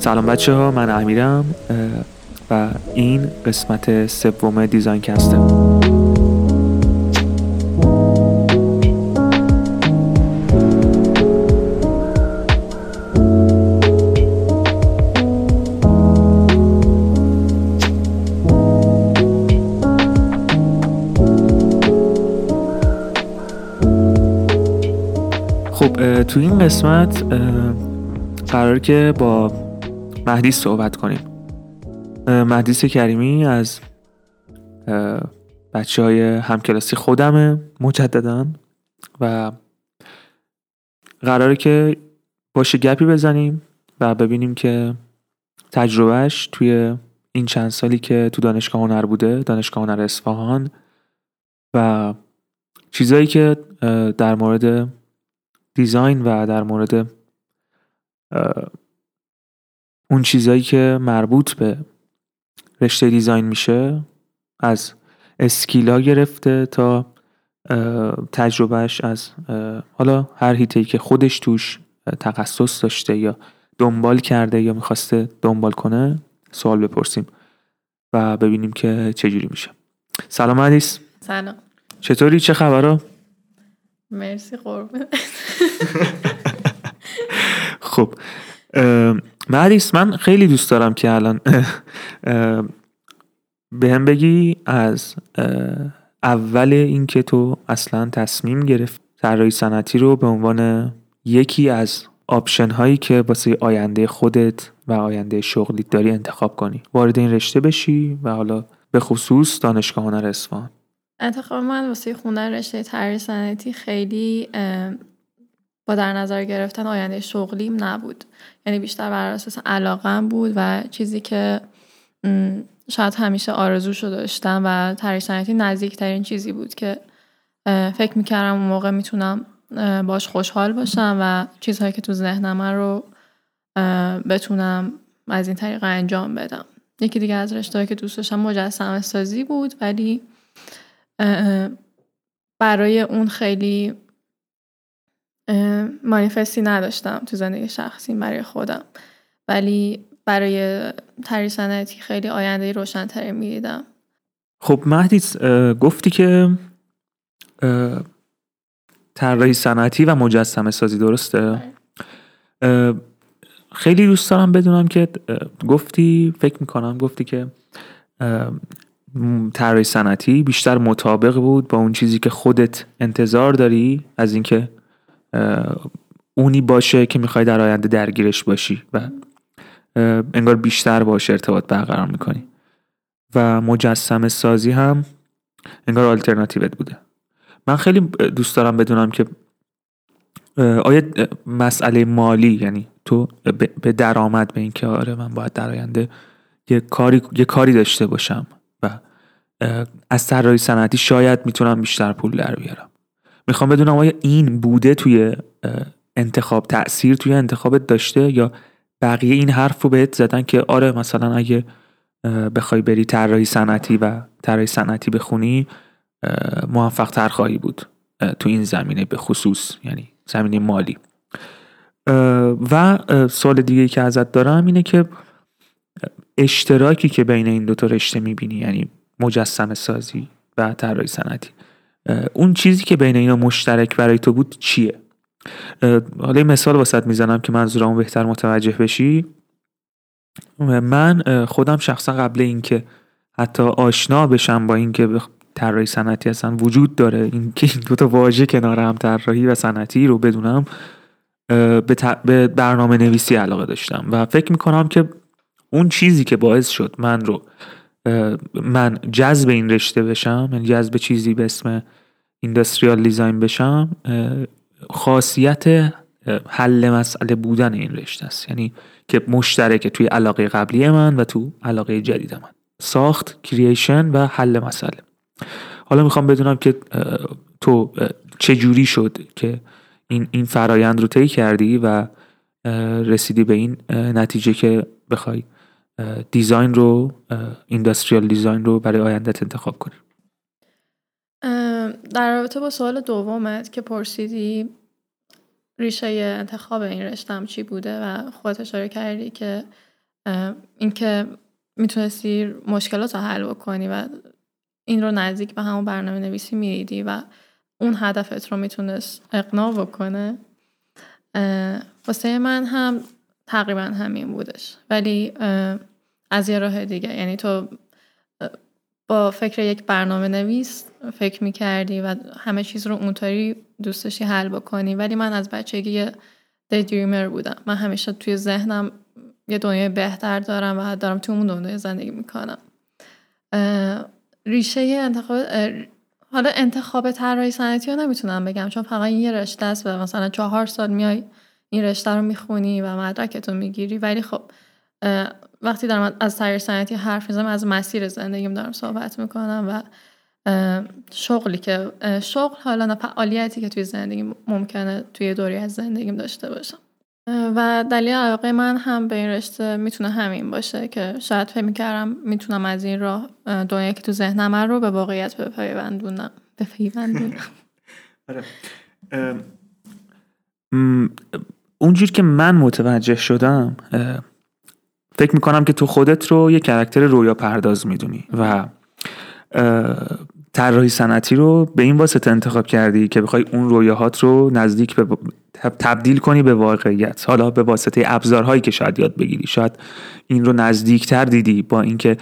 سلام بچه ها من امیرم و این قسمت سوم دیزاین کسته. خب تو این قسمت قرار که با مهدیس صحبت کنیم. مهدیس کریمی از بچه های همکلاسی خودمه مجددا. و قراره که باشه گپی بزنیم و ببینیم که تجربهش توی این چند سالی که تو دانشگاه هنر بوده دانشگاه هنر اصفهان و چیزایی که در مورد دیزاین و در مورد اون چیزایی که مربوط به رشته دیزاین میشه از اسکیلا گرفته تا تجربهش از حالا هر هیته که خودش توش تخصص داشته یا دنبال کرده یا می‌خواسته دنبال کنه سوال بپرسیم و ببینیم که چجوری میشه. سلام علیس سلام. چطوری؟ چه خبرها مرسی قربون خب مهدیس من خیلی دوست دارم که الان به هم بگی از اول اینکه تو اصلا تصمیم گرفت طراحی صنعتی رو به عنوان یکی از آپشن هایی که واسه آینده خودت و آینده شغلیت داری انتخاب کنی. وارد این رشته بشی و حالا به خصوص دانشگاه هنر اصفهان. انتخاب من واسه خوندن رشته طراحی صنعتی خیلی با در نظر گرفتن آینده شغلیم نبود. یعنی بیشتر بر اساس علاقم بود و چیزی که شاید همیشه آرزوشو داشتم و طراحی صنعتی نزدیکترین چیزی بود که فکر می‌کردم اون موقع می‌تونم باش خوشحال باشم و چیزهایی که تو ذهنم رو بتونم از این طریق انجام بدم. یکی دیگه از رشته که دوست داشتم مجسمه سازی بود ولی برای اون خیلی مانیفستی نداشتم تو زندگی شخصی برای خودم. ولی برای تری صنعتی خیلی آینده روشنتری می‌دیدم. خب مهدیس گفتی که طراحی صنعتی و مجسمه سازی درسته؟ بله. خیلی دوست دارم بدونم که گفتی فکر می‌کنم گفتی که طراحی صنعتی بیشتر مطابق بود با اون چیزی که خودت انتظار داری از اینکه اونی باشه که می‌خوای در آینده درگیرش باشی و انگار بیشتر باشه ارتباط برقرار می‌کنی. و مجسم سازی هم انگار آلترناتیوت بوده. من خیلی دوست دارم بدونم که آیا مسئله مالی یعنی تو به درآمد به اینکه آره من باید در آینده یه کاری یه کاری داشته باشم و از طراحی صنعتی شاید می‌تونم بیشتر پول در بیارم. می‌خوام بدونم آیا این بوده توی انتخاب تاثیر توی انتخابت داشته یا بقیه این حرف رو بهت زدن که آره مثلا اگه بخوای بری طراحی صنعتی و طراحی صنعتی بخونی موفق تر خواهی بود تو این زمینه به خصوص یعنی زمینه مالی. و سوال دیگه که ازت دارم اینه که اشتراکی که بین این دوتا رشته می‌بینی یعنی مجسم سازی و طراحی صنعتی. اون چیزی که بین اینا مشترک برای تو بود چیه؟ حالا مثال واسط می‌زنم که منظورمو بهتر متوجه بشی. من خودم شخصا قبل اینکه حتی آشنا بشم با اینکه طراحی صنعتی اصلا وجود داره این که این دو تا واژه کنار هم طراحی و صنعتی رو بدونم به, برنامه نویسی علاقه داشتم و فکر می‌کنم که اون چیزی که باعث شد من رو من جذب این رشته بشم یعنی جذب چیزی به اسم اینداستریال دیزاین بشم خاصیت حل مسئله بودن این رشته است. یعنی که مشترکه توی علاقه قبلی من و تو علاقه جدید من. ساخت کرییشن و حل مسئله. حالا می‌خوام بدونم که تو چه جوری شد که این این فرایند رو طی کردی و رسیدی به این نتیجه که بخوای دیزاین رو اینداستریال دیزاین رو برای آیندت انتخاب کنی؟ در رابطه با سوال دومت که پرسیدی ریشه انتخاب این رشتم چی بوده و خودت اشاره کردی که اینکه می‌تونستی مشکلات رو حل بکنی و این رو نزدیک به همون برنامه نویسی می‌دیدی و اون هدفت رو می‌تونست اقناع بکنه. واسه من هم تقریبا همین بودش. ولی از یه راه دیگه. یعنی تو با فکر یک برنامه نویس فکر می‌کردی و همه چیز رو اونطوری دوستشی حل بکنی؟ ولی من از بچگی یه دریمر بودم. من همیشه توی ذهنم یه دنیای بهتر دارم و دارم توی اون دنیای زندگی می‌کنم. ریشه انتخاب حالا انتخاب طراحی صنعتی رو نمی‌تونم بگم چون فقط یه رشته است و مثلا چهار سال میای این رشته رو می‌خونی و مدرکتو می‌گیری. ولی خب وقتی دارم از طراحی صنعتی حرف می‌زنم از مسیر زندگیم دارم صحبت می‌کنم و شغلی که شغل حالا فعالیتی که توی زندگی ممکنه توی دوری از زندگیم داشته باشم. و دلیل علاقه من هم به این رشته می‌تونه همین باشه که شاید فکر می‌کردم می‌تونم از این راه دنیا که تو ذهنم رو به واقعیت بپیوندونم. بپیوندونم. آره. اونجور که من متوجه شدم فکر می‌کنم که تو خودت رو یه کرکتر رویا پرداز می‌دونی و طراحی صنعتی رو به این واسطه انتخاب کردی که بخوای اون رویاهات رو نزدیک به تبدیل کنی به واقعیت. حالا به واسطه ابزارهایی که شاید یاد بگیری. شاید این رو نزدیکتر دیدی با اینکه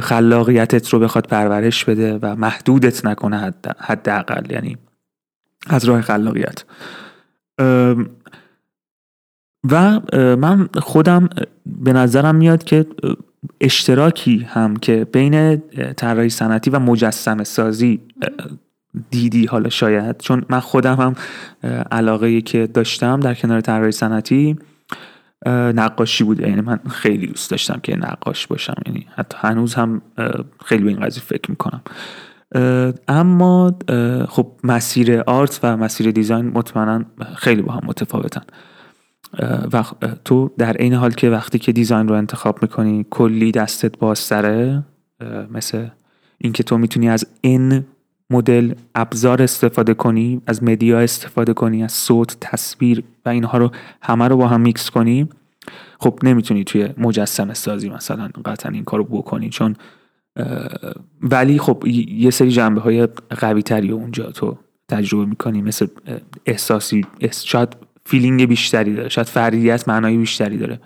خلاقیتت رو بخواد پرورش بده و محدودت نکنه حداقل یعنی از راه خلاقیت. و من خودم به نظرم میاد که اشتراکی هم که بین طراحی صنعتی و مجسمه سازی دیدی حالا شاید. چون من خودم هم علاقه که داشتم در کنار طراحی صنعتی نقاشی بوده یعنی من خیلی دوست داشتم که نقاش باشم. یعنی حتی هنوز هم خیلی به این قضیه فکر می‌کنم. اما خب مسیر آرت و مسیر دیزاین مطمئنا خیلی با هم متفاوتن. و تو در این حال که وقتی که design رو انتخاب می‌کنی کلی دستت بازتره مثل اینکه تو می‌تونی از این مدل ابزار استفاده کنی از media استفاده کنی از صوت تصویر و اینها رو همه رو با هم میکس کنی خب نمی‌تونی توی مجسم سازی مثلا قطعا این کارو بکنی چون ولی خب یه سری جنبه های قوی تری اونجا تو تجربه می‌کنی مثل احساسی شاید feeling بیشتری داره. شاید فردیت معنای بیشتری داره.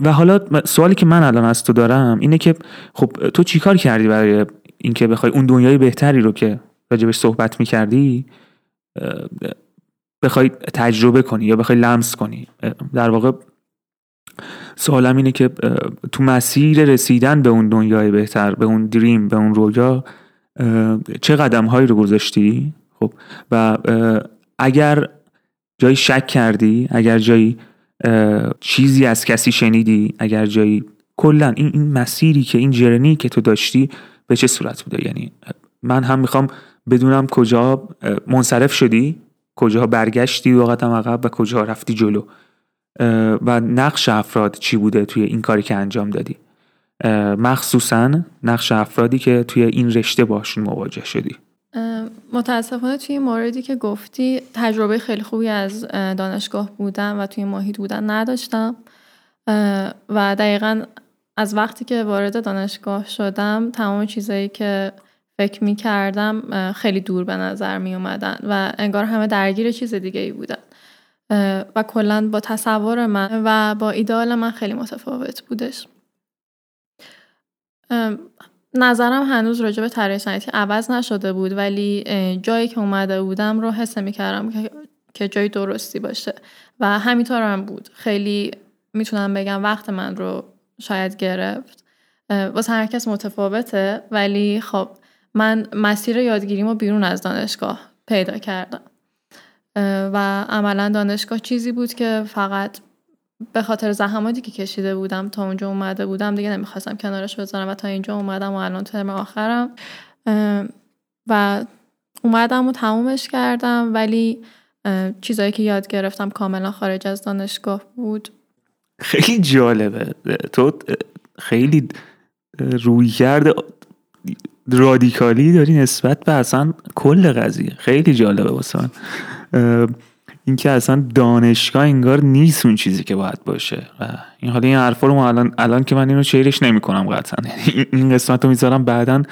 و حالا سوالی که من الان از تو دارم اینه که خب تو چیکار کردی برای اینکه بخوای اون دنیای بهتری رو که راجبش صحبت می‌کردی بخوای تجربه کنی یا بخوای لمس کنی؟ در واقع سوالم اینه که تو مسیر رسیدن به اون دنیای بهتر به اون dream به اون رویا چه قدم هایی رو گذاشتی؟ خب و اگر جایی شک کردی؟ اگر جایی چیزی از کسی شنیدی؟ اگر جایی کلا این این مسیری که این جرنی که تو داشتی به چه صورت بوده؟ یعنی من هم می‌خوام بدونم کجا منصرف شدی کجا برگشتی دو قدم عقب و کجا رفتی جلو. و نقش افراد چی بوده توی این کاری که انجام دادی؟ مخصوصا نقش افرادی که توی این رشته باشون مواجه شدی. متاسفانه توی موردی که گفتی تجربه خیلی خوبی از دانشگاه بودن و توی محیط بودن نداشتم. و دقیقا از وقتی که وارد دانشگاه شدم تمام چیزایی که فکر می کردم خیلی دور به نظر می اومدن و انگار همه درگیر چیز دیگه ای بودن و کلا با تصور من و با ایدال من خیلی متفاوت بودش. نظرم هنوز راجع به طراحی صنعتی عوض نشده بود ولی جایی که اومده بودم رو حس می‌کردم که جای درستی باشه. و همینطور هم بود. خیلی می‌تونم بگم وقت من رو شاید گرفت. واسه هر کس متفاوته ولی خب من مسیر یادگیریمو بیرون از دانشگاه پیدا کردم. و عملا دانشگاه چیزی بود که فقط به خاطر زحماتی که کشیده بودم تا اونجا اومده بودم دیگه نمی‌خواستم کنارش بذارم و تا اینجا اومدم و الان ترم آخرم. و اومدم و تمومش کردم ولی چیزایی که یاد گرفتم کاملا خارج از دانشگاه بود. خیلی جالبه. تو خیلی روی کرده رادیکالی داری نسبت به اصلا کل قضیه. خیلی جالبه واسه اینکه اصلا دانشگاه انگار نیست اون چیزی که باید باشه. این حالا این حرفا رو الان الان که من اینو شیرش نمی‌کنم قطعا. یعنی این قسمت رو می‌ذارم بعدا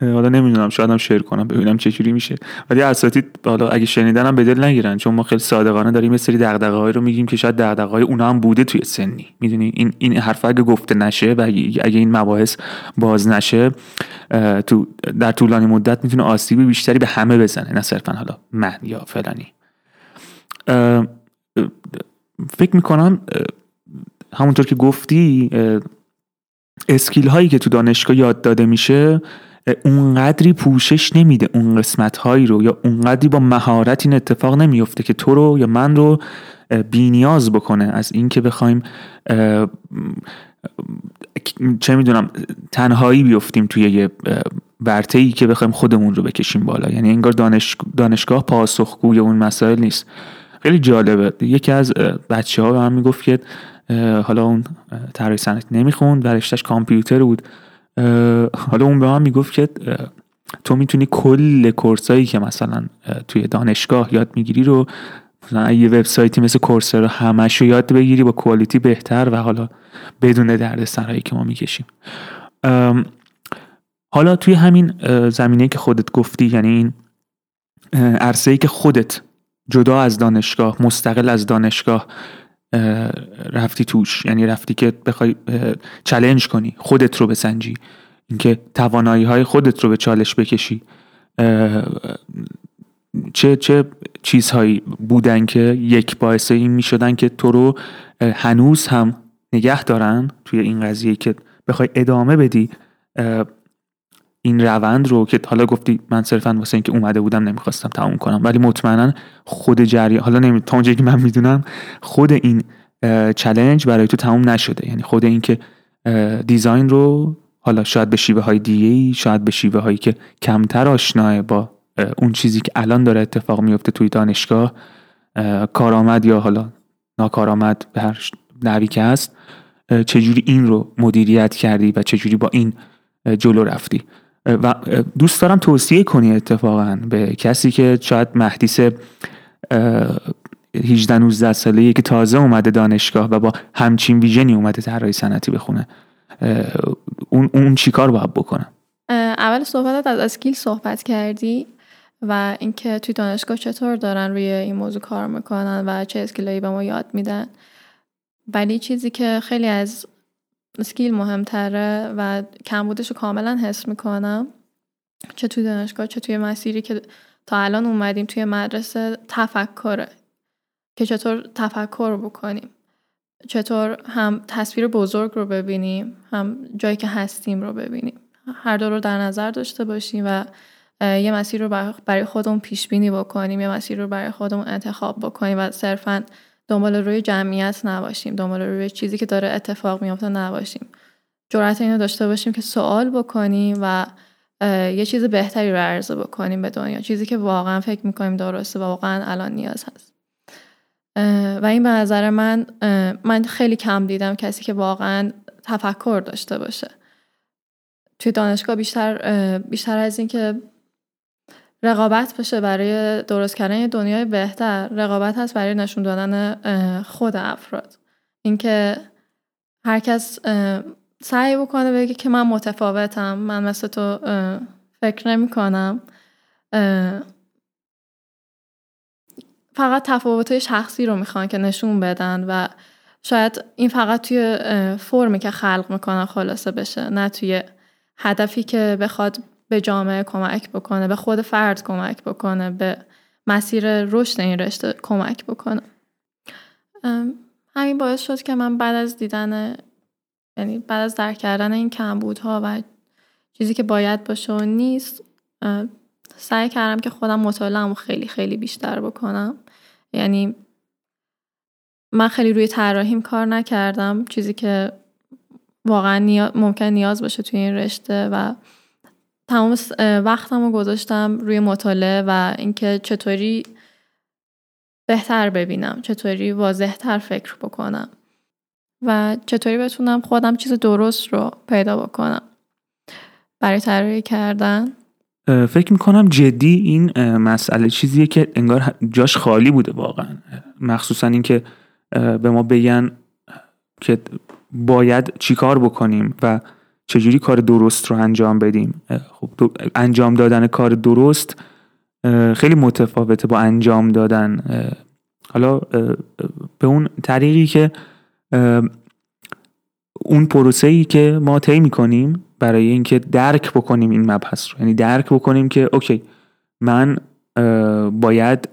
حالا نمی‌دونم شاید هم شیر کنم ببینم چه جوری میشه. ولی اساتید حالا اگه شنیدنم به دل نگیرن چون ما خیلی صادقانه داریم یه سری دغدغه‌های رو میگیم که شاید دغدغه‌های اونا هم بوده توی سنی. می‌دونی؟ این این حرف اگه گفته نشه و اگه این مباحث باز نشه تو در طولانی مدت می‌تونه آسیبی بیشتری به همه بزنه نه صرفا حالا من یا فلانی. فکر می‌کنم همونطور که گفتی اسکیل هایی که تو دانشگاه یاد داده میشه اونقدری پوشش نمیده اون قسمت هایی رو یا اونقدری با مهارت این اتفاق نمیفته که تو رو یا من رو بینیاز بکنه. از اینکه بخوایم چه می‌دونم تنهایی بیفتیم توی یه برته ای که بخوایم خودمون رو بکشیم بالا. یعنی انگار دانش... دانشگاه پاسخگوی اون مسائل نیست. خیلی جالبه. یکی از بچه ها به من می‌گفت که حالا اون طراحی صنعتی نمی‌خوند و کامپیوتر بود. حالا اون به من می‌گفت که تو می‌تونی کل کورسایی که مثلا توی دانشگاه یاد می‌گیری رو مثلا یه وبسایتی مثل کورسر رو همش رو یاد بگیری با کوالیتی بهتر و حالا بدون درد سرایی که ما می‌کشیم. حالا توی همین زمینه که خودت گفتی یعنی این عرصه ای که خودت جدا از دانشگاه مستقل از دانشگاه رفتی توش. یعنی رفتی که بخوای چلنج کنی خودت رو بسنجی. اینکه توانایی های خودت رو به چالش بکشی. چه چه چیزهایی بودن که یک باعث این می شدن که تو رو هنوز هم نگه دارن توی این قضیه که بخوای ادامه بدی. این روند رو که حالا گفتی من صرفا واسه اینکه اومده بودم نمی‌خواستم تموم کنم ولی مطمئنا خود جریان حالا نمی تا اونجایی که من می‌دونم خود این چلنج برای تو تموم نشده. یعنی خود اینکه دیزاین رو حالا شاید به شیوه های دیگه شاید به شیوه هایی که کمتر آشناه با اون چیزی که الان داره اتفاق میفته توی دانشگاه کارآمد یا حالا ناکارآمد به هر نوی که هست چجوری این رو مدیریت کردی و چجوری با این جلو رفتی؟ و دوست دارم توصیه کنی اتفاقا به کسی که شاید مهدیس 18 19 ساله که تازه اومده دانشگاه و با همچین ویژنی اومده طراحی صنعتی بخونه اون اون چیکار باید بکنه؟ اول صحبتت از اسکیل صحبت کردی و اینکه توی دانشگاه چطور دارن روی این موضوع کار می‌کنن و چه اسکیلایی به ما یاد میدن. ولی چیزی که خیلی از اسکیل مهمتره و کمبودش رو کاملا حس می‌کنم. چه توی دانشگاه چه توی مسیری که تا الان اومدیم توی مدرسه تفکره که چطور تفکر بکنیم. چطور هم تصویر بزرگ رو ببینیم هم جایی که هستیم رو ببینیم. هر دو رو در نظر داشته باشیم و یه مسیر رو برای خودمون پیش بینی بکنیم یه مسیر رو برای خودمون انتخاب بکنیم و صرفا دنبال روی جمعیت نباشیم دنبال روی چیزی که داره اتفاق میافته نباشیم. جرأت اینو داشته باشیم که سوال بکنیم و یه چیز بهتری رو عرضه بکنیم به دنیا. چیزی که واقعا فکر می‌کنیم درسته و واقعا الان نیاز هست. و این به نظر من من خیلی کم دیدم کسی که واقعا تفکر داشته باشه. توی دانشگاه بیشتر بیشتر از اینکه رقابت بشه برای درست کردن دنیای بهتر. رقابت هست برای نشون دادن خود افراد. اینکه هر کس سعی بکنه بگه که من متفاوتم من مثل تو فکر نمی کنم. فقط تفاوت شخصی رو می‌خوان که نشون بدن و شاید این فقط توی فرمی که خلق می‌کنن خلاصه بشه نه توی هدفی که بخواد به جامعه کمک بکنه به خود فرد کمک بکنه به مسیر رشد این رشته کمک بکنه. همین باعث شد که من بعد از دیدن یعنی بعد از درک کردن این کمبودها و چیزی که باید باشه و نیست سعی کردم که خودم مطالعه خیلی خیلی بیشتر بکنم. یعنی من خیلی روی طراحیم کار نکردم. چیزی که واقعا ممکن نیاز باشه توی این رشته و تمام وقتم رو گذاشتم روی مطالعه و اینکه چطوری بهتر ببینم چطوری واضحتر فکر بکنم و چطوری بتونم خودم چیز درست رو پیدا بکنم. برای طراحی کردن؟ فکر می‌کنم جدی این مسئله چیزیه که انگار جاش خالی بوده واقعا. مخصوصا اینکه به ما بگن که باید چیکار بکنیم و چجوری کار درست رو انجام بدیم؟ خب انجام دادن کار درست خیلی متفاوته با انجام دادن. حالا به اون طریقی که اون پروسه ای که ما طی می‌کنیم برای اینکه درک بکنیم این مبحث رو. یعنی درک بکنیم که اوکی من باید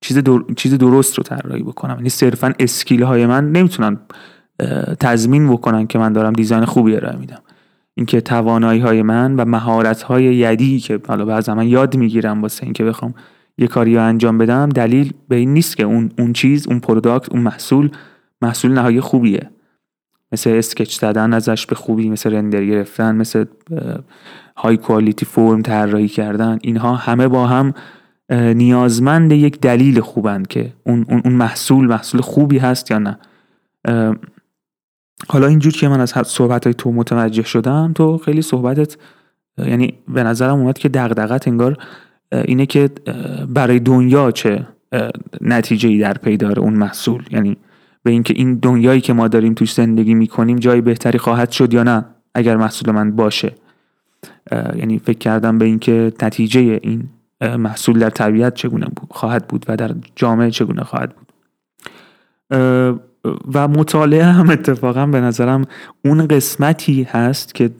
چیز, چیز درست رو طراحی بکنم. یعنی صرفا skill های من نمی‌تونن تضمین بکنن که من دارم design خوبی ارائه میدم. اینکه توانایی های من و مهارت های یدی که حالا بعضا من یاد می‌گیرم واسه اینکه بخوام یه کاری رو انجام بدم دلیل به این نیست که اون اون چیز اون product اون محصول محصول نهایی خوبیه. مثل sketch زدن ازش به خوبی مثل render گرفتن مثل های کوالیتی فرم طراحی کردن اینها همه با هم نیازمند یک دلیل خوبند که اون, اون محصول محصول خوبی هست یا نه. حالا اینجور که من از صحبت های تو متوجه شدم تو خیلی صحبتت یعنی به نظرم اومد که دغدغت انگار اینه که برای دنیا چه نتیجه ای در پی داره اون محصول. یعنی به اینکه این دنیایی که ما داریم توش زندگی می‌کنیم جای بهتری خواهد شد یا نه اگر محصول من باشه. یعنی فکر کردم به اینکه نتیجه این محصول در طبیعت چگونه خواهد بود و در جامعه چگونه خواهد بود. و مطالعه هم اتفاقا به نظرم اون قسمتی هست که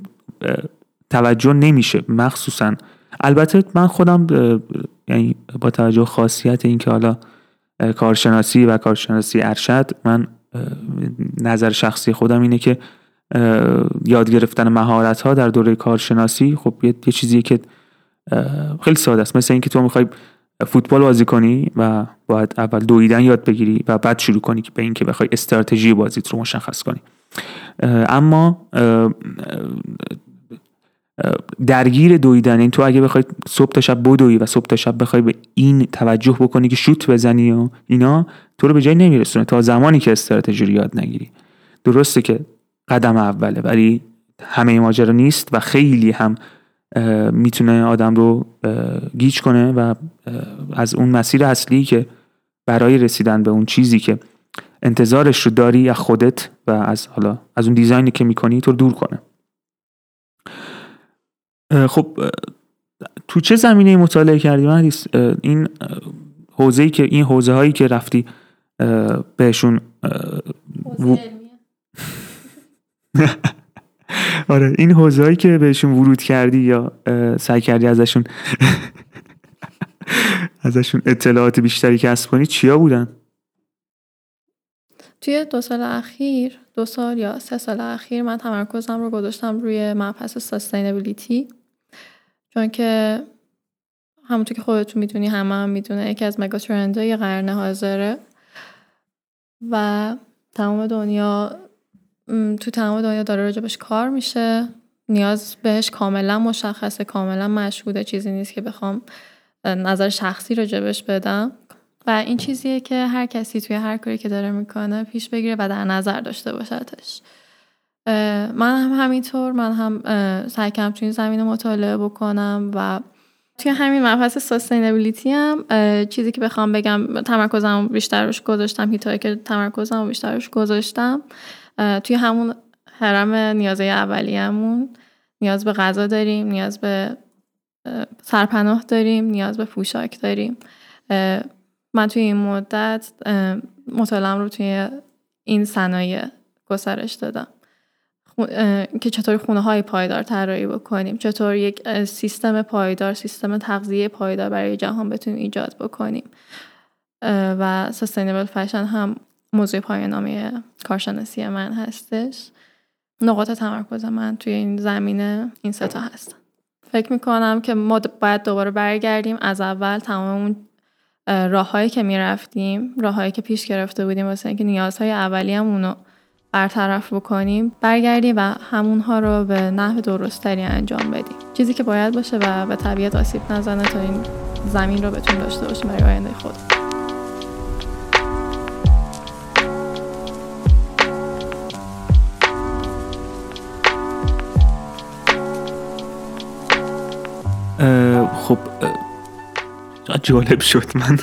توجه نمیشه مخصوصا. البته من خودم یعنی با توجه خاصیت اینکه حالا کارشناسی و کارشناسی ارشد من نظر شخصی خودم اینه که یاد گرفتن مهارت ها در دوره کارشناسی خب یه, چیزیه که خیلی ساده است. مثل اینکه تو می‌خوای فوتبال بازی کنی و باید اول دویدن یاد بگیری و بعد شروع کنی که به اینکه بخوای استراتژی بازیت رو مشخص کنی. اما درگیر دویدن این یعنی تو اگه بخوای صبح تا شب بدوی و صبح تا شب بخوای به این توجه بکنی که شوت بزنی و اینا تو رو به جای نمیرسونه. تا زمانی که استراتژی رو یاد نگیری. درسته که قدم اوله ولی همه ماجرا نیست و خیلی هم می‌تونه آدم رو گیج کنه و از اون مسیر اصلی که برای رسیدن به اون چیزی که انتظارش رو داری از خودت و از حالا از اون دیزاینی که می‌کنی تو دور کنه. خب تو چه زمینه مطالعه کردی من این حوزه که این حوزه هایی که رفتی بهشون آره این حوزه هایی که بهشون ورود کردی یا سعی کردی ازشون ازشون اطلاعات بیشتری کسب کنی چیا بودن؟ توی دو سال اخیر دو سال یا سه سال اخیر من تمرکزم رو گذاشتم روی مبحث سستینبیلیتی چون که همونطور که خودتون می‌دونی همه هم می‌دونه یکی از مگا ترندهای قرن حاضره و تمام دنیا تو تمام دنیا داره راجبش کار میشه. نیاز بهش کاملا مشخصه کاملا مشهوده چیزی نیست که بخوام نظر شخصی راجبش بدم. و این چیزیه که هر کسی توی هر کاری که داره می‌کنه پیش بگیره و در نظر داشته باشدش. من هم همینطور من هم سعی کردم توی این زمینه مطالعه بکنم و توی همین مبحث سستینبیلیتی هم چیزی که بخوام بگم تمرکزم بیشتر روش گذاشتم هیتایی که تمرکزم بیشتر روش گذاشتم. توی همون حرم نیازه اولیه‌مون نیاز به غذا داریم نیاز به سرپناه داریم نیاز به پوشاک داریم. من توی این مدت مطالعم رو توی این صنایع گسترش دادم. که چطور خونه های پایدار طراحی بکنیم چطور یک سیستم پایدار سیستم تغذیه پایدار برای جهان بتونیم ایجاد بکنیم. و سستینبل فشن هم موضوع پایانامه کارشناسی من هستش. نقاط تمرکز من توی این زمینه این ستا هستن. فکر می‌کنم که ما باید دوباره برگردیم. از اول تمام اون راههایی که می‌رفتیم راههایی که پیش گرفته بودیم واسه اینکه نیازهای اولیه‌مون رو برطرف بکنیم برگردیم و همونها رو به نحو درستری انجام بدیم. چیزی که باید باشه و به طبیعت آسیب نزنه تا این زمین رو بتونیم داشته باشیم برای آینده خود. جالب شد. من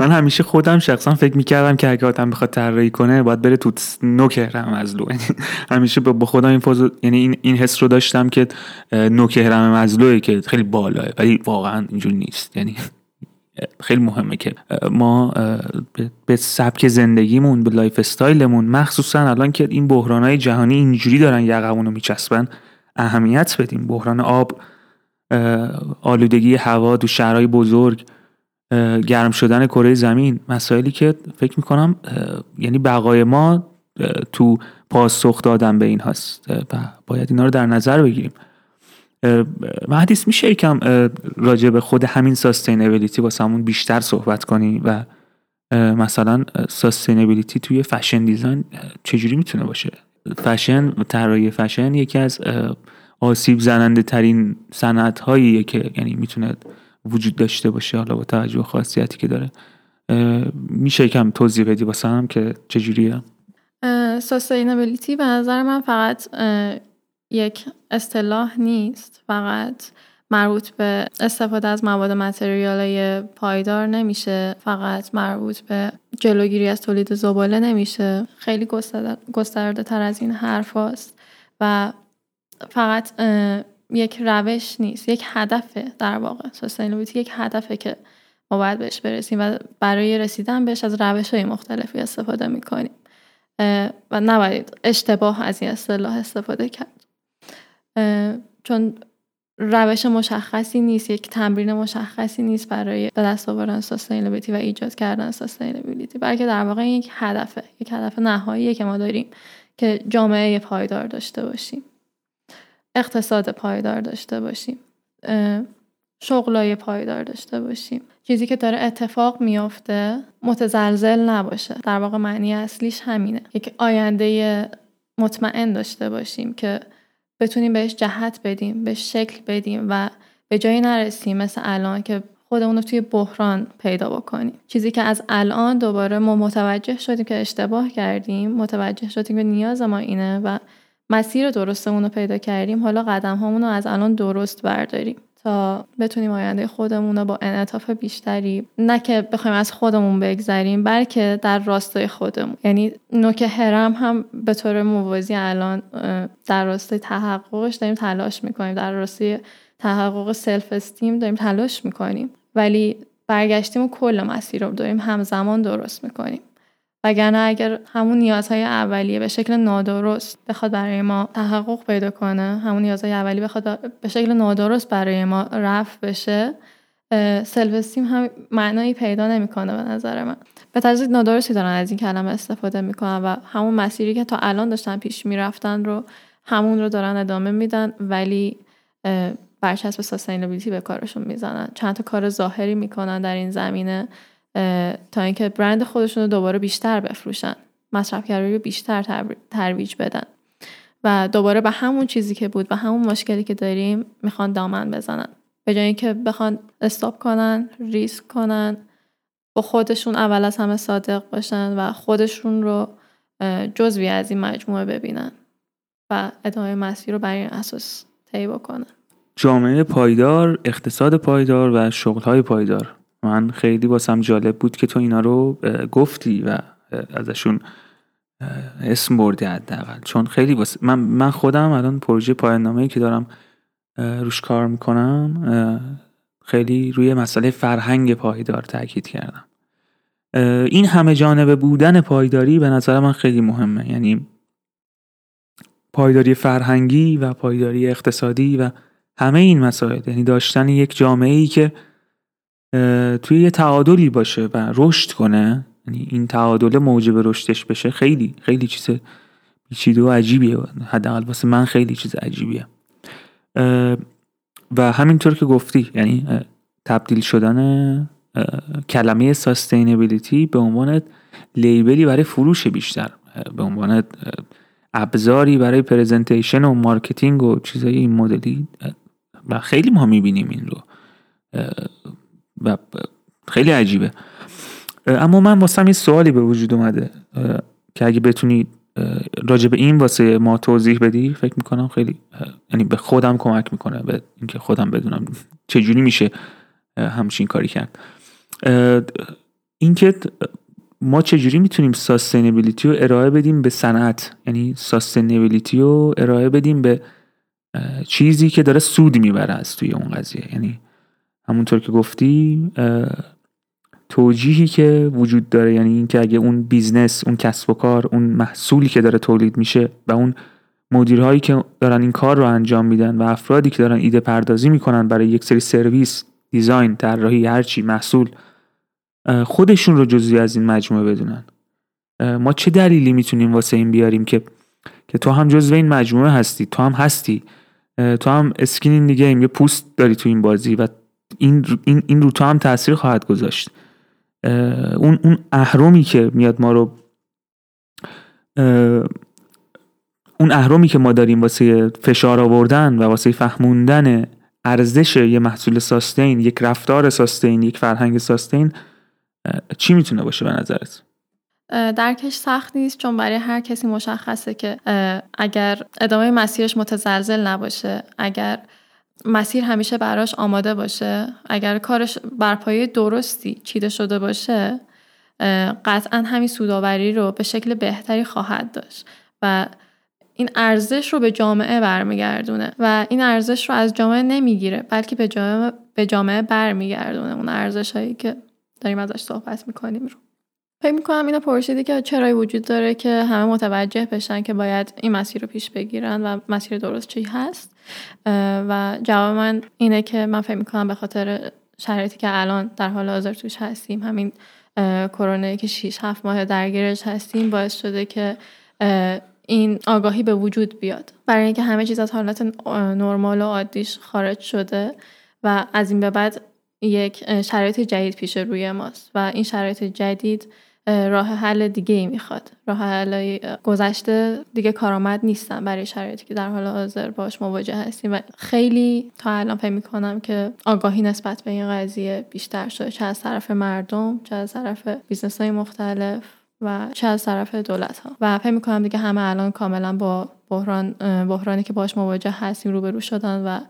من همیشه خودم شخصا فکر می‌کردم که اگه آدم بخواد طراحی کنه باید بره تو نوک مزلو یعنی همیشه با خودم این فاز یعنی این این حس رو داشتم که نوک هرم مزلوه که خیلی بالاه ولی واقعا اینجور نیست. یعنی خیلی مهمه که ما به سبک زندگیمون به lifestyle مون مخصوصا الان که این بحرانهای جهانی اینجوری دارن یقمون رو میچسبن اهمیت بدیم. بحران آب آلودگی هوا تو شهرهای بزرگ گرم شدن کره زمین. مسائلی که فکر می‌کنم یعنی بقای ما تو پاسخ دادن به این هست و باید اینا رو در نظر بگیریم. مهدیس میشه یکم راجع به خود همین ساستینبیلیتی واسه بیشتر صحبت کنی؟ و مثلا ساستینبیلیتی توی فشن دیزاین چجوری می‌تونه باشه؟ فشن طراحی فشن یکی از آسیب زننده ترین صنعت هایی که یعنی می‌تونه وجود داشته باشه حالا با توجه خاصیتی که داره. میشه کم توضیح بدی واسه هم که چجوریه؟ سستینبلیتی به نظر من فقط یک اصطلاح نیست. فقط مربوط به استفاده از مواد متریال پایدار نمیشه. فقط مربوط به جلوگیری از تولید زباله نمیشه. خیلی گسترده تر از این حرف و فقط یک روش نیست یک هدفه در واقع. سستینبیلیتی یک هدفه که ما باید بهش برسیم و برای رسیدن بهش از روش های مختلفی استفاده می‌کنیم. و نباید اشتباه از این اصطلاح استفاده کرد. چون روش مشخصی نیست یک تمرین مشخصی نیست برای به دست آوردن سستینبیلیتی و ایجاد کردن سستینبیلیتی بلکه در واقع یک هدفه یک هدف نهاییه که ما داریم که جامعه پایدار داشته باشیم. اقتصاد پایدار داشته باشیم. شغلای پایدار داشته باشیم. چیزی که داره اتفاق میافته متزلزل نباشه. در واقع معنی اصلیش همینه. یک آینده مطمئن داشته باشیم که بتونیم بهش جهت بدیم بهش شکل بدیم و به جایی نرسیم مثل الان که خودمون رو توی بحران پیدا بکنیم. چیزی که از الان دوباره ما متوجه شدیم که اشتباه کردیم متوجه شدیم که نیاز ما اینه و مسیر درستمون رو پیدا کردیم. حالا قدم همون رو از الان درست برداریم تا بتونیم آینده خودمون رو با انعطاف بیشتری نه که بخوایم از خودمون بگذریم بلکه در راستای خودمون. یعنی نوک هرم هم به طور موازی الان در راستای تحققش داریم تلاش می‌کنیم. در راستای تحقق سلف استیم داریم تلاش می‌کنیم. ولی برگشتیم و کل مسیر رو داریم همزمان درست می‌کنیم. وگرنه اگر همون نیازهای اولیه به شکل نادرست بخواد برای ما تحقق پیدا کنه همون نیازهای اولیه بخواد به شکل نادرست برای ما رفع بشه self-esteem هم معنایی پیدا نمی‌کنه به نظر من. به طرز نادرستی دارن از این کلمه استفاده می‌کنن و همون مسیری که تا الان داشتن پیش می‌رفتن رو همون رو دارن ادامه میدن ولی برچسب sustainability به کارشون می‌زنن. چند تا کار ظاهری می‌کنن در این زمینه. تا اینکه برند خودشون رو دوباره بیشتر بفروشن. مصرفگرایی رو بیشتر ترویج بدن. و دوباره به همون چیزی که بود و همون مشکلی که داریم می‌خوان دامن بزنن. به جای اینکه بخوان استاپ کنن ریسک کنن با خودشون اول از همه صادق باشن و خودشون رو جزوی از این مجموعه ببینن و ادامه مسیر رو بر این اساس طی بکنن. جامعه پایدار اقتصاد پایدار و شغلهای پایدار. من خیلی واسم جالب بود که تو اینا رو گفتی و ازشون اسم بردی حداقل. چون خیلی واسه من من خودم الان پروژه پایان که دارم روش کار می‌کنم خیلی روی مسئله فرهنگ پایدار تاکید کردم. این همه جانبه بودن پایداری به نظر من خیلی مهمه. یعنی پایداری فرهنگی و پایداری اقتصادی و همه این مسائل. یعنی داشتن یک جامعه ای که توی یه تعادلی باشه و رشد کنه یعنی این تعادل موجب رشدش بشه خیلی خیلی چیز پیچیده و عجیبیه. حداقل واسه من خیلی چیز عجیبیه. و همینطور که گفتی یعنی تبدیل شدن کلمه ساستینبیلیتی به عنوان لیبلی برای فروش بیشتر به عنوان ابزاری برای presentation و marketing و چیزای این مدلی و خیلی ما می‌بینیم این رو. و خیلی عجیبه. اما من واسم این سوالی به وجود اومده که اگه بتونی راجع به این واسه ما توضیح بدی فکر می‌کنم خیلی یعنی به خودم کمک می‌کنه به اینکه خودم بدونم چجوری میشه همچین کاری کرد. اینکه ما چجوری می‌تونیم sustainability رو ارائه بدیم به صنعت؟ یعنی sustainability رو ارائه بدیم به چیزی که داره سود می‌بره از توی اون قضیه. یعنی همونطور که گفتی توجیهی که وجود داره یعنی اینکه اگه اون business اون کسب و کار اون محصولی که داره تولید میشه و اون مدیرهایی که دارن این کار رو انجام میدن و افرادی که دارن ایده پردازی می‌کنن برای یک سری سرویس دیزاین طراحی هرچی محصول خودشون رو جزئی از این مجموعه بدونن. ما چه دلیلی می‌تونیم واسه این بیاریم که که تو هم جزو این مجموعه هستی تو هم هستی تو هم اسکین دیگه یه پوست داری تو این بازی و این این این رو هم تاثیر خواهد گذاشت. اون اون اهرمی که میاد ما رو اون اهرمی که ما داریم واسه فشار آوردن و واسه فهموندن ارزش یه محصول ساستین یک رفتار ساستین یک فرهنگ ساستین چی می‌تونه باشه به نظرت؟ درکش سخت نیست چون برای هر کسی مشخصه که اگر ادامه مسیرش متزلزل نباشه اگر مسیر همیشه براش آماده باشه. اگر کارش بر پایه درستی چیده شده باشه قطعا همین سوداوری رو به شکل بهتری خواهد داشت و این ارزش رو به جامعه برمیگردونه و این ارزش رو از جامعه نمی‌گیره بلکه به جامعه, به جامعه برمیگردونه. اون ارزش هایی که داریم ازش صحبت می‌کنیم رو. فکر می‌کنم اینو پرسیدی که چرا وجود داره که همه متوجه بشن که باید این مسیر رو پیش بگیرن و مسیر درست چی هست. و جواب من اینه که من فکر می‌کنم به خاطر شرایطی که الان در حال حاضر توش هستیم همین کرونا که 6 7 ماه درگیرش هستیم باعث شده که این آگاهی به وجود بیاد. برای اینکه همه چیز از حالت نرمال و عادیش خارج شده و از این به بعد یک شرایط جدید پیش روی ماست. و این شرایط جدید راه حل دیگه ای می‌خواد. راه حل گذشته دیگه کارآمد نیستن برای شرایطی که در حال حاضر باش مواجه هستیم و خیلی تا الان فکر می‌کنم که آگاهی نسبت به این قضیه بیشتر شده. چه از طرف مردم چه از طرف business های مختلف و چه از طرف دولت ها و فکر می‌کنم دیگه همه الان کاملا با بحران بحرانی که باش مواجه هستیم روبرو شدن و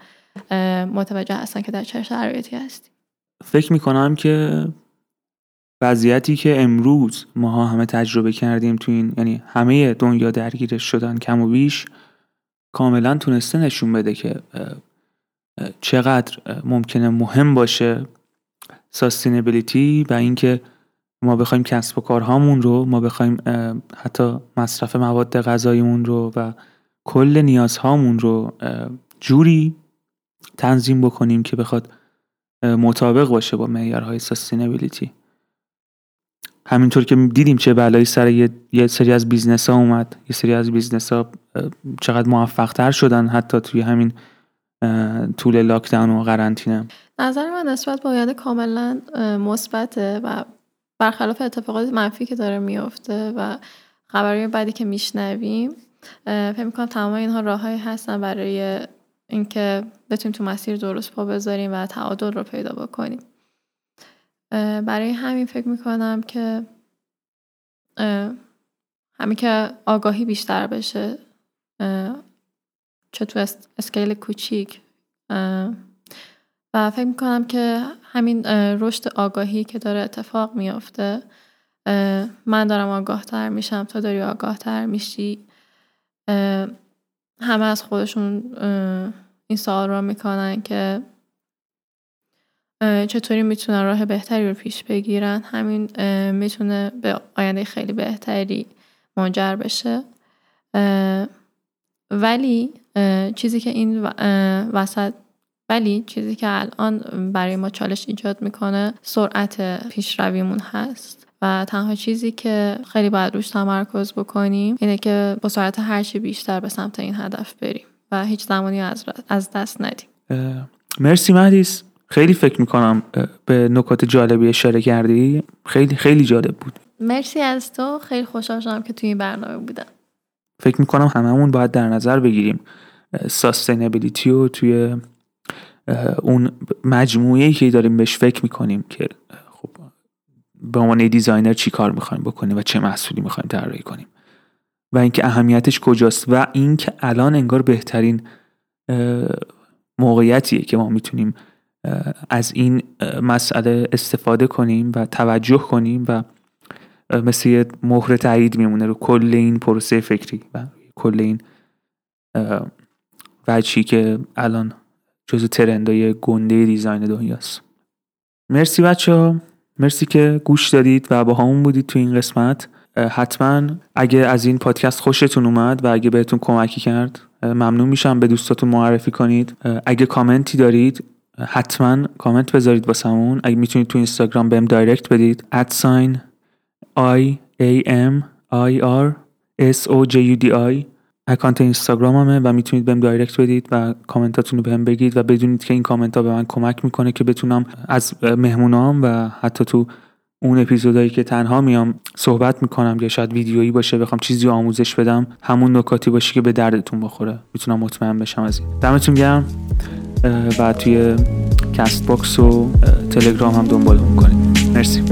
متوجه هستن که در چه شرایطی هستیم. فکر می‌کنم که وضعیتی که امروز ماها همه تجربه کردیم تو این یعنی همه دنیا درگیرش شدن کم و بیش کاملا تونسته نشون بده که چقدر ممکنه مهم باشه sustainability و اینکه ما بخوایم کسب و کارهامون رو ما بخوایم حتی مصرف مواد غذاییمون رو و کل نیازهامون رو جوری تنظیم بکنیم که بخواد مطابق باشه با معیارهای sustainability همینطور که دیدیم چه بلایی سر یه, سری از business ها اومد یه سری از business ها چقدر موفق تر شدن حتی توی همین طول لاکداون و قرنطینه. نظر من نسبت با آینده کاملا مثبته و برخلاف اتفاقات منفی که داره میفته و خبری بعدی که میشنویم فکر می‌کنم تمام اینها راههایی هستن برای اینکه بتونیم تو مسیر درست پا بذاریم و تعادل رو پیدا بکنیم. برای همین فکر می‌کنم که همین که آگاهی بیشتر بشه چه تو اسکیل کوچیک و فکر می‌کنم که همین رشد آگاهی که داره اتفاق میافته من دارم آگاه تر میشم تو داری آگاه تر میشی همه از خودشون این سوال رو می‌کنن که چطوری می‌تونن راه بهتری رو پیش بگیرن؟ همین می‌تونه به آینده خیلی بهتری منجر بشه. ولی چیزی که این وسط ولی چیزی که الان برای ما چالش ایجاد می‌کنه سرعت پیشرویمون هست. و تنها چیزی که خیلی باید روش تمرکز بکنیم اینه که با سرعت هرچی بیشتر به سمت این هدف بریم و هیچ زمانی از, از دست ندیم. مرسی مهدیس. خیلی فکر می‌کنم به نکات جالبی اشاره کردی. خیلی خیلی جالب بود. مرسی از تو. خیلی خوشحال شدم که توی این برنامه بودم. فکر می‌کنم هممون باید در نظر بگیریم ساستینبیلیتی رو توی اون مجموعه که داریم بهش فکر می‌کنیم که خب به عنوان دیزاینر چی کار می‌خوایم بکنیم و چه محصولی می‌خوایم طراحی کنیم. و اینکه اهمیتش کجاست و اینکه الان انگار بهترین موقعیتیه که ما می‌تونیم از این مسئله استفاده کنیم و توجه کنیم و مثل یه مهر تایید میمونه رو کل این پروسه فکری و کل این وجهی که الان جز ترندای گنده دیزاین دنیاست. مرسی بچه ها مرسی که گوش دادید و با همون بودید تو این قسمت. حتما اگه از این پادکست خوشتون اومد و اگه بهتون کمکی کرد ممنون میشم. به دوستاتون معرفی کنید. اگه کامنتی دارید حتما کامنت بذارید واسمون. اگه می‌تونید تو اینستاگرام بهم direct بدید. at sign I A M I R S O J U D I. account اینستاگرام منه و می‌تونید بهم direct بدید و کامنتاتون رو بهم بگید و بدونید که این کامنت ها به من کمک می‌کنه که بتونم از مهمونام و حتی تو اون اپیزودهایی که تنها میام صحبت می‌کنم یا شاید ویدیویی باشه بخوام چیزی آموزش بدم همون نکاتی باشه که به دردتون بخوره. می‌تونم مطمئن بشم از این. دمتون گرم. و توی کست باکس و تلگرام هم دنبال کنید مرسی.